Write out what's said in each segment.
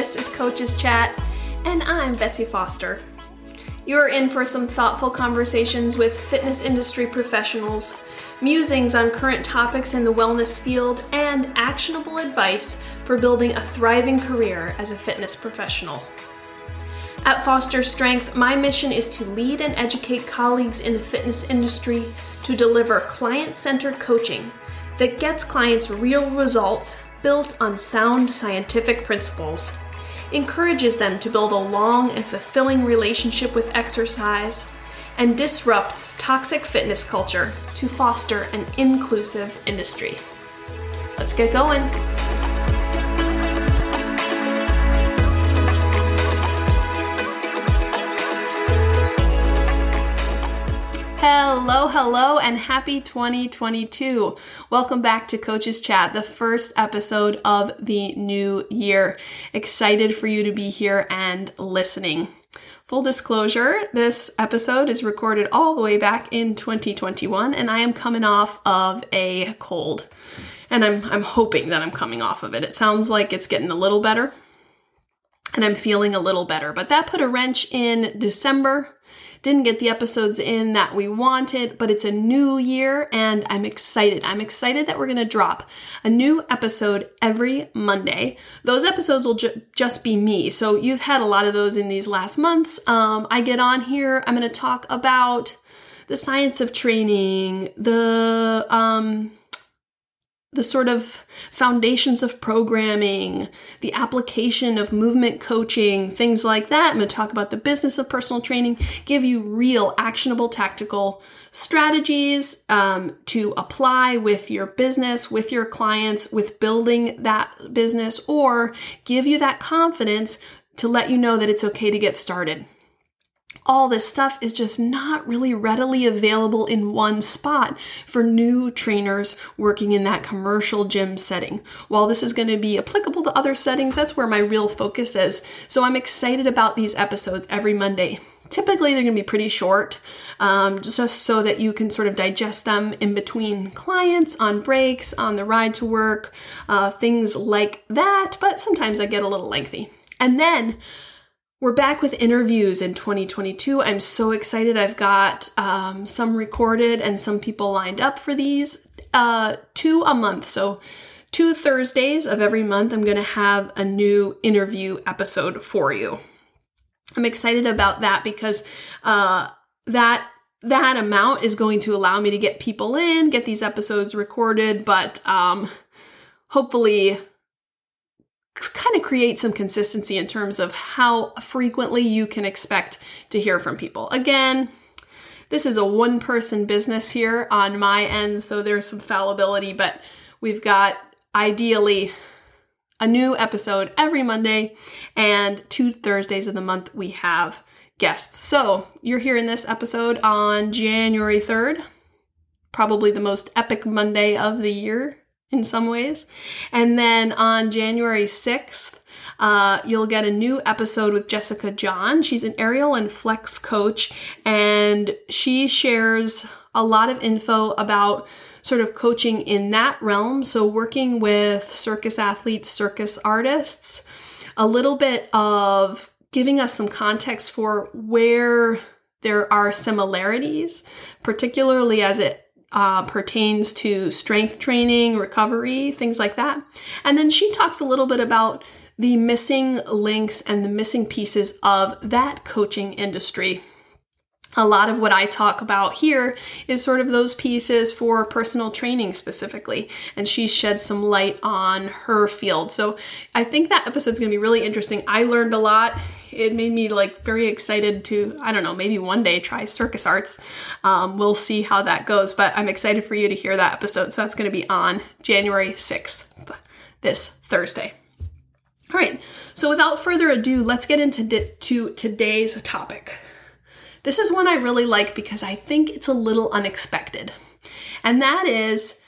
This is Coaches Chat, and I'm Betsy Foster. You're in for some thoughtful conversations with fitness industry professionals, musings on current topics in the wellness field, and actionable advice for building a thriving career as a fitness professional. At Foster Strength, my mission is to lead and educate colleagues in the fitness industry to deliver client centered coaching that gets clients real results built on sound scientific principles, encourages them to build a long and fulfilling relationship with exercise, and disrupts toxic fitness culture to foster an inclusive industry. Let's get going. Hello, hello, and happy 2022. Welcome back to Coaches Chat, the first episode of the new year. Excited for you to be here and listening. Full disclosure, this episode is recorded all the way back in 2021, and I am coming off of a cold. And I'm, I'm hoping that I'm coming off of it. It sounds like it's getting a little better, and I'm feeling a little better. But that put a wrench in December didn't get the episodes in that we wanted, but it's a new year and I'm excited. I'm excited that we're going to drop a new episode every Monday. Those episodes will ju- just be me. So you've had a lot of those in these last months. Um, I get on here, I'm going to talk about the science of training, the um, the sort of foundations of programming, the application of movement coaching, things like that. I'm going to talk about the business of personal training, give you real actionable tactical strategies um, to apply with your business, with your clients, with building that business, or give you that confidence to let you know that it's okay to get started all this stuff is just not really readily available in one spot for new trainers working in that commercial gym setting. While this is going to be applicable to other settings, that's where my real focus is. So I'm excited about these episodes every Monday. Typically, they're going to be pretty short, um, just so that you can sort of digest them in between clients, on breaks, on the ride to work, uh, things like that. But sometimes I get a little lengthy. And then we're back with interviews in 2022. I'm so excited. I've got um, some recorded and some people lined up for these. Uh, two a month. So, two Thursdays of every month, I'm going to have a new interview episode for you. I'm excited about that because uh, that that amount is going to allow me to get people in, get these episodes recorded, but um, hopefully kind of create some consistency in terms of how frequently you can expect to hear from people. Again, this is a one person business here on my end, so there's some fallibility, but we've got ideally a new episode every Monday, and two Thursdays of the month we have guests. So you're hearing this episode on January 3rd, probably the most epic Monday of the year in some ways. And then on January 6th, uh, you'll get a new episode with Jessica John. She's an aerial and flex coach, and she shares a lot of info about sort of coaching in that realm. So, working with circus athletes, circus artists, a little bit of giving us some context for where there are similarities, particularly as it uh, pertains to strength training, recovery, things like that. And then she talks a little bit about the missing links and the missing pieces of that coaching industry. A lot of what I talk about here is sort of those pieces for personal training specifically, and she shed some light on her field. So I think that episode's gonna be really interesting. I learned a lot. It made me like very excited to i don't know maybe one day try circus arts. Um, we'll see how that goes but i'm excited for you to hear that episode. So that's to be on january 6th this thursday. All right so without further ado let's get into di- to today's topic this is one i really like because i think it's a little unexpected and that is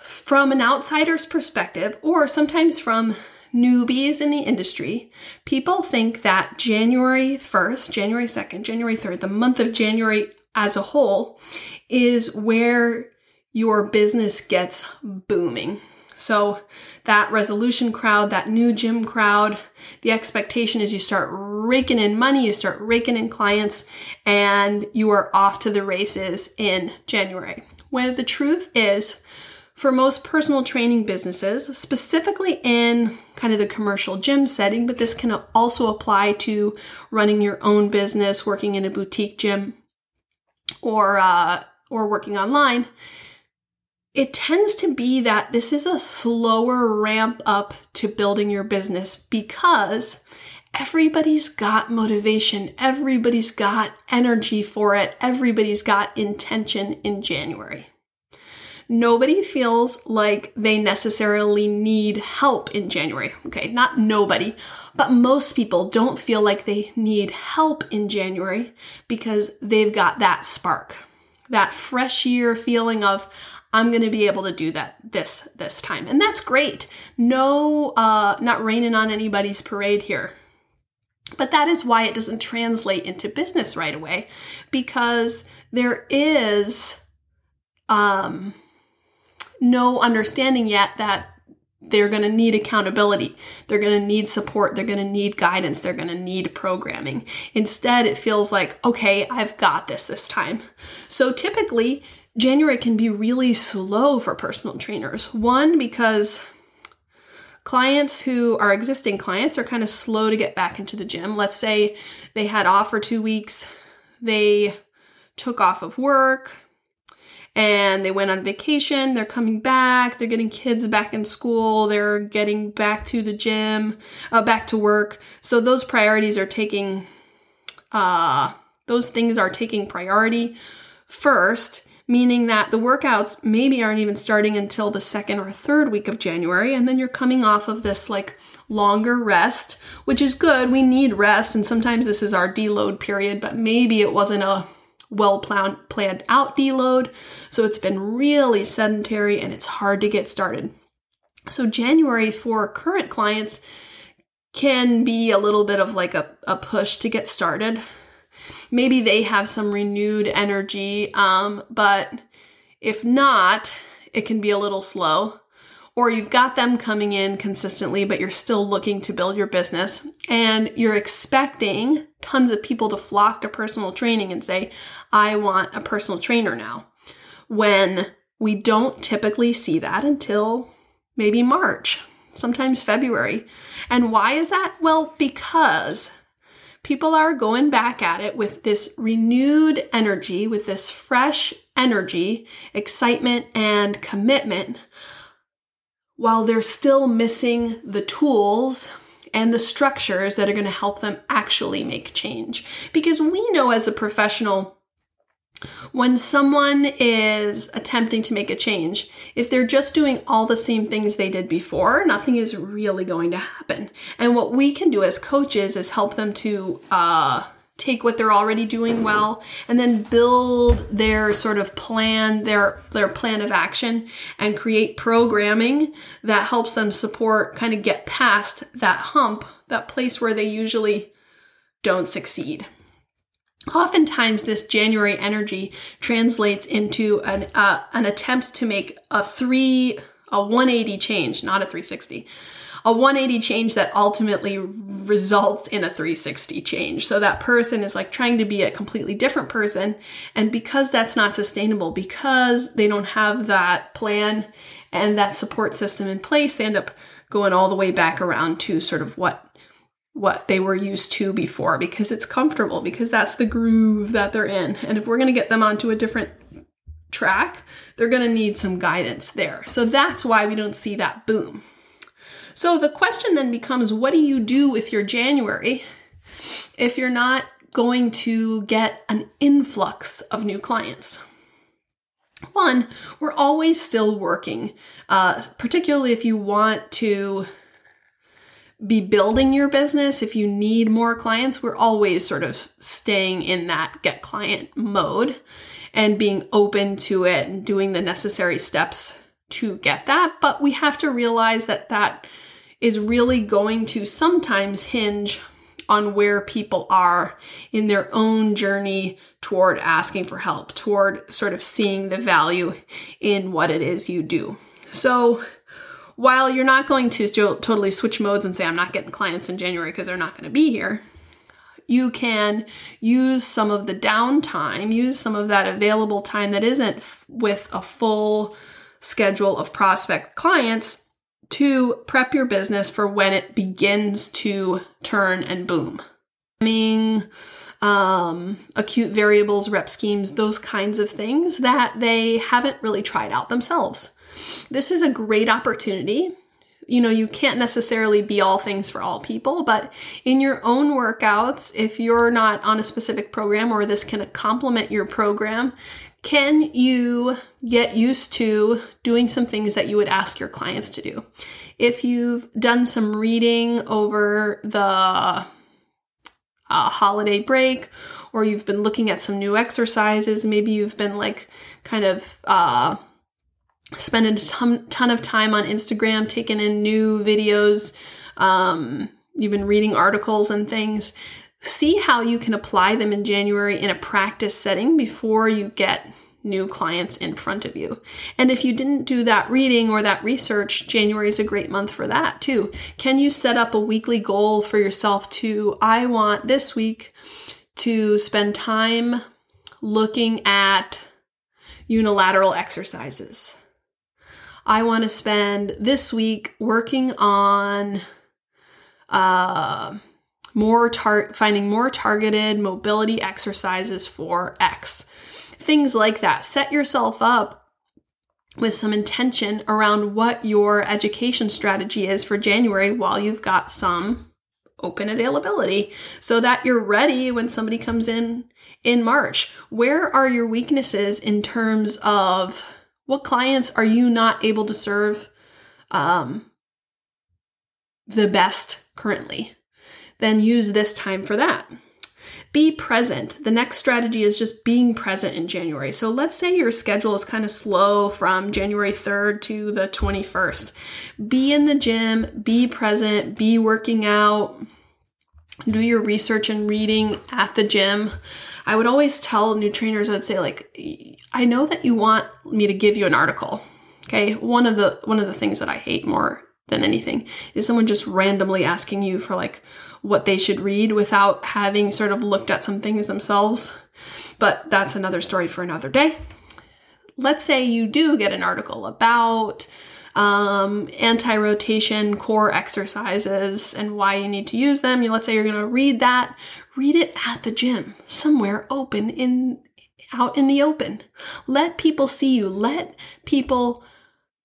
from an outsider's perspective or sometimes from newbies in the industry, people think that January 1st, January 2nd, January 3rd, the month of January as a whole, is where your business gets booming. So, that resolution crowd, that new gym crowd, the expectation is you start raking in money, you start raking in clients, and you are off to the races in January. When the truth is, for most personal training businesses, specifically in kind of the commercial gym setting, but this can also apply to running your own business, working in a boutique gym, or uh, or working online it tends to be that this is a slower ramp up to building your business because everybody's got motivation, everybody's got energy for it, everybody's got intention in January. Nobody feels like they necessarily need help in January. Okay, not nobody, but most people don't feel like they need help in January because they've got that spark, that fresh year feeling of, I'm going to be able to do that this this time. And that's great. No uh not raining on anybody's parade here. But that is why it doesn't translate into business right away because there is um no understanding yet that they're going to need accountability. They're going to need support. They're going to need guidance. They're going to need programming. Instead, it feels like, okay, I've got this this time. So typically, January can be really slow for personal trainers. One, because clients who are existing clients are kind of slow to get back into the gym. Let's say they had off for two weeks, they took off of work, and they went on vacation. They're coming back. They're getting kids back in school. They're getting back to the gym, uh, back to work. So those priorities are taking, uh, those things are taking priority first meaning that the workouts maybe aren't even starting until the second or third week of January, and then you're coming off of this like longer rest, which is good. We need rest, and sometimes this is our deload period, but maybe it wasn't a well planned out deload, so it's been really sedentary and it's hard to get started. So, January for current clients can be a little bit of like a, a push to get started maybe they have some renewed energy. Um, but if not, it can be a little slow. Or you've got them coming in consistently, but you're still looking to build your business and you're expecting tons of people to flock to personal training and say, I want a personal trainer now. When we don't typically see that until maybe March, sometimes February. And why is that? Well, because people are going back at it with this renewed energy, with this fresh energy, excitement, and commitment, while they're still missing the tools and the structures that are going to help them actually make change. Because we know as a professional, when someone is attempting to make a change, if they're just doing all the same things they did before, nothing is really going to happen. And what we can do as coaches is help them to uh, take what they're already doing well and then build their sort of plan, their their plan of action, and create programming that helps them support, kind of get past that hump, that place where they usually don't succeed. Oftentimes, this January energy translates into an uh, an attempt to make a three a 180 change, not a 360. A 180 change that ultimately results in a 360 change. So that person is like trying to be a completely different person. And because that's not sustainable, because they don't have that plan and that support system in place, they end up going all the way back around to sort of what what they were used to before because it's comfortable, because that's the groove that they're in. And if we're going to get them onto a different track, they're going to need some guidance there. So that's why we don't see that boom. So the question then becomes what do you do with your January if you're not going to get an influx of new clients? One, we're always still working, uh, particularly if you want to be building your business, if you need more clients, we're always sort of staying in that get client mode and being open to it and doing the necessary steps to get that. But we have to realize that that is really going to sometimes hinge on where people are in their own journey toward asking for help, toward sort of seeing the value in what it is you do. So, while you're not going to totally switch modes and say, I'm not getting clients in January because they're not going to be here, you can use some of the downtime, use some of that available time that isn't f- with a full schedule of prospect clients to prep your business for when it begins to turn and boom. Meaning, um, acute variables, rep schemes, those kinds of things that they haven't really tried out themselves. This is a great opportunity. You know, you can't necessarily be all things for all people, but in your own workouts, if you're not on a specific program or this can complement your program, can you get used to doing some things that you would ask your clients to do? If you've done some reading over the holiday break, or you've been looking at some new exercises, maybe you've been like kind of uh, spending a ton, ton of time on Instagram, taking in new videos, um, you've been reading articles and things. See how you can apply them in January in a practice setting before you get new clients in front of you. And if you didn't do that reading or that research, January is a great month for that too. Can you set up a weekly goal for yourself to, I want this week to spend time looking at unilateral exercises? I want to spend this week working on uh, more tar- finding more targeted mobility exercises for X. Things like that. Set yourself up with some intention around what your education strategy is for January while you've got some open availability so that you're ready when somebody comes in in March. Where are your weaknesses in terms of what clients are you not able to serve um, the best currently? Then use this time for that. Be present. The next strategy is just being present in January. So let's say your schedule is kind of slow from January 3rd to the 21st. Be in the gym, be present, be working out, do your research and reading at the gym. I would always tell new trainers, I'd say, like, I know that you want me to give you an article. Okay. One of the one of the things that I hate more than anything is someone just randomly asking you for like what they should read without having sort of looked at some things themselves. But that's another story for another day. Let's say you do get an article about um, anti rotation core exercises and why you need to use them. Let's say you're going to read that. Read it at the gym, somewhere open in out in the open. Let people see you. Let people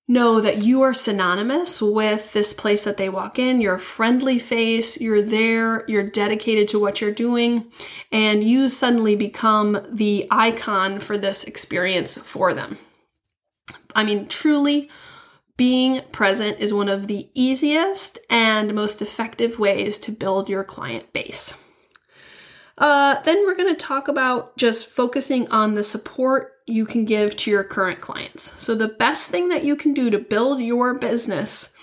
know that you are synonymous with this place that they walk in. You're a friendly face, you're there, you're dedicated to what you're doing, and you suddenly become the icon for this experience for them. I mean, truly, being present is one of the easiest and most effective ways to build your client base. Uh, then we're going to talk about just focusing on the support you can give to your current clients. So, the best thing that you can do to build your business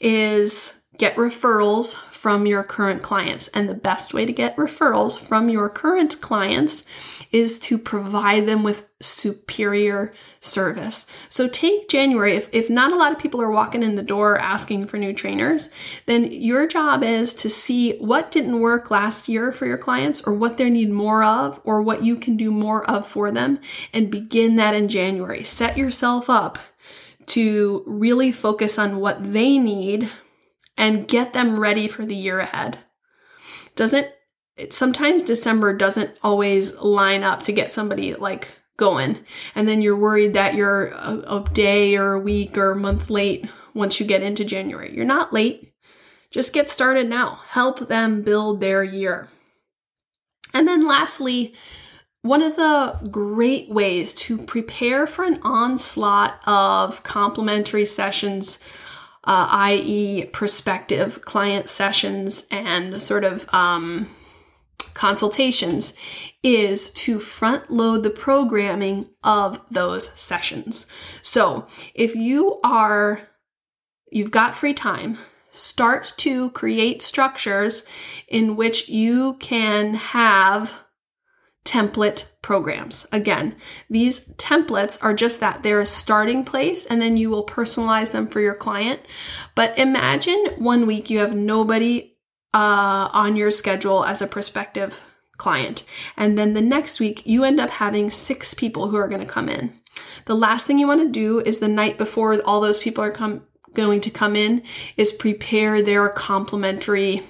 is get referrals from your current clients. And the best way to get referrals from your current clients is to provide them with superior service. So take January. If, if not a lot of people are walking in the door asking for new trainers, then your job is to see what didn't work last year for your clients or what they need more of or what you can do more of for them and begin that in January. Set yourself up to really focus on what they need and get them ready for the year ahead. Doesn't sometimes December doesn't always line up to get somebody like going. And then you're worried that you're a, a, day or a week or a month late once you get into January. You're not late. Just get started now. Help them build their year. And then lastly, one of the great ways to prepare for an onslaught of complimentary sessions, uh, i.e., prospective client sessions and sort of um, consultations is to front load the programming of those sessions. So if you are, you've got free time, start to create structures in which you can have template programs. Again, these templates are just that they're a starting place and then you will personalize them for your client. But imagine one week you have nobody uh, on your schedule as a prospective client. And then the next week, you end up having six people who are going to come in. The last thing you want to do is the night before all those people are come, going to come in is prepare their complimentary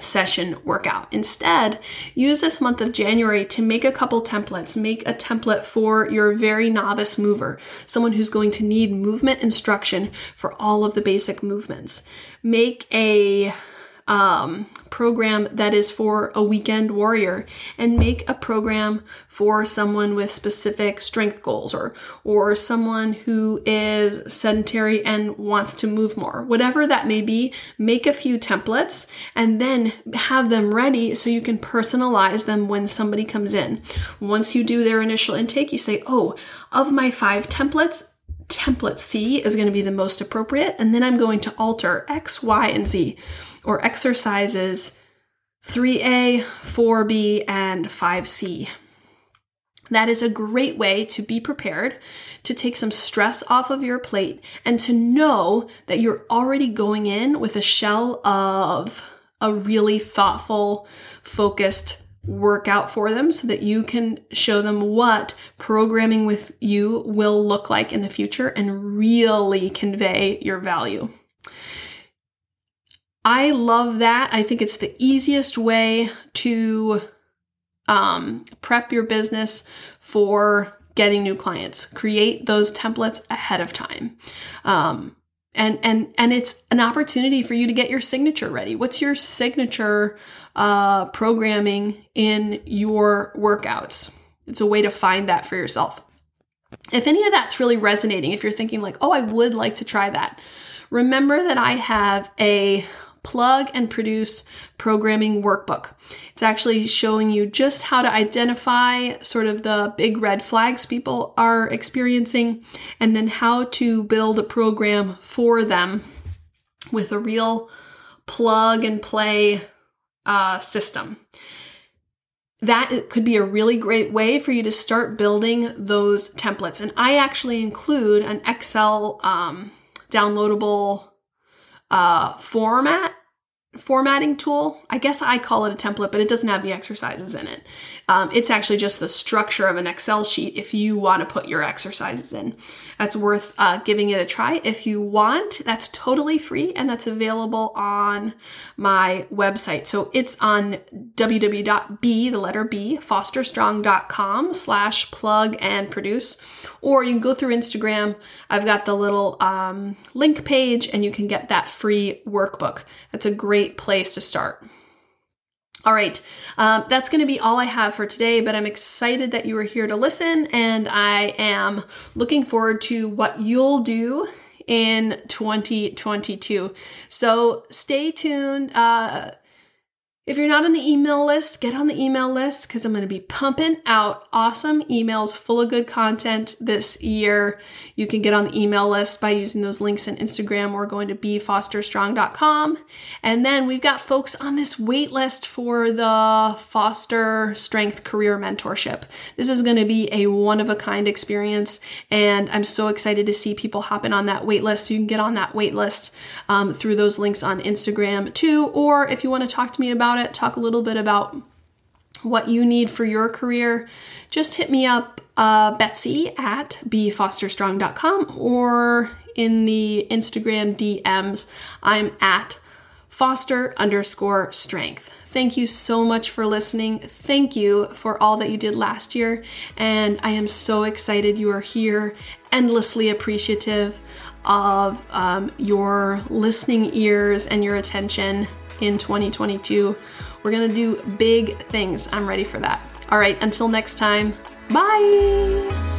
session workout. Instead, use this month of January to make a couple templates. Make a template for your very novice mover, someone who's going to need movement instruction for all of the basic movements. Make a um, program that is for a weekend warrior and make a program for someone with specific strength goals or or someone who is sedentary and wants to move more. Whatever that may be make a few templates and then have them ready so you can personalize them when somebody comes in. Once you do their initial intake you say oh of my five templates template C is going to be the most appropriate, and then I'm going to alter X, Y, and Z, or exercises 3A, 4B, and 5C. That is a great way to be prepared, to take some stress off of your plate, and to know that you're already going in with a shell of a really thoughtful, focused workout for them so that you can show them what programming with you will look like in the future and really convey your value. I love that. I think it's the easiest way to um, prep your business for getting new clients. Create those templates ahead of time. Um, and and and it's an opportunity for you to get your signature ready. What's your signature uh, programming in your workouts. It's a way to find that for yourself. If any of that's really resonating, if you're thinking like, oh, I would like to try that, remember that I have a plug and produce programming workbook. It's actually showing you just how to identify sort of the big red flags people are experiencing and then how to build a program for them with a real plug and play uh, system. That could be a really great way for you to start building those templates. And I actually include an Excel um, downloadable uh, format formatting tool. I guess I call it a template, but it doesn't have the exercises in it. Um, it's actually just the structure of an Excel sheet if you want to put your exercises in. That's worth uh, giving it a try. If you want, that's totally free and that's available on my website. So it's on www.b, the letter B, fosterstrong.com slash plug and produce. Or you can go through Instagram. I've got the little um, link page and you can get that free workbook. That's a great place to start. All right, um, that's going to be all I have for today, but I'm excited that you are here to listen, and I am looking forward to what you'll do in 2022. So stay tuned. Uh, if you're not on the email list, get on the email list because I'm going to be pumping out awesome emails full of good content this year. You can get on the email list by using those links in Instagram or going to befosterstrong.com. And then we've got folks on this wait list for the Foster Strength Career Mentorship. This is going to be a one of a kind experience, and I'm so excited to see people hopping on that wait list. So you can get on that wait list um, through those links on Instagram too, or if you want to talk to me about about it, talk a little bit about what you need for your career, just hit me up, uh, Betsy at befosterstrong.com or in the Instagram DMs. I'm at foster underscore strength. Thank you so much for listening. Thank you for all that you did last year. And I am so excited you are here, endlessly appreciative of um, your listening ears and your attention in 2022. We're gonna do big things. I'm ready for that. All right, until next time, bye.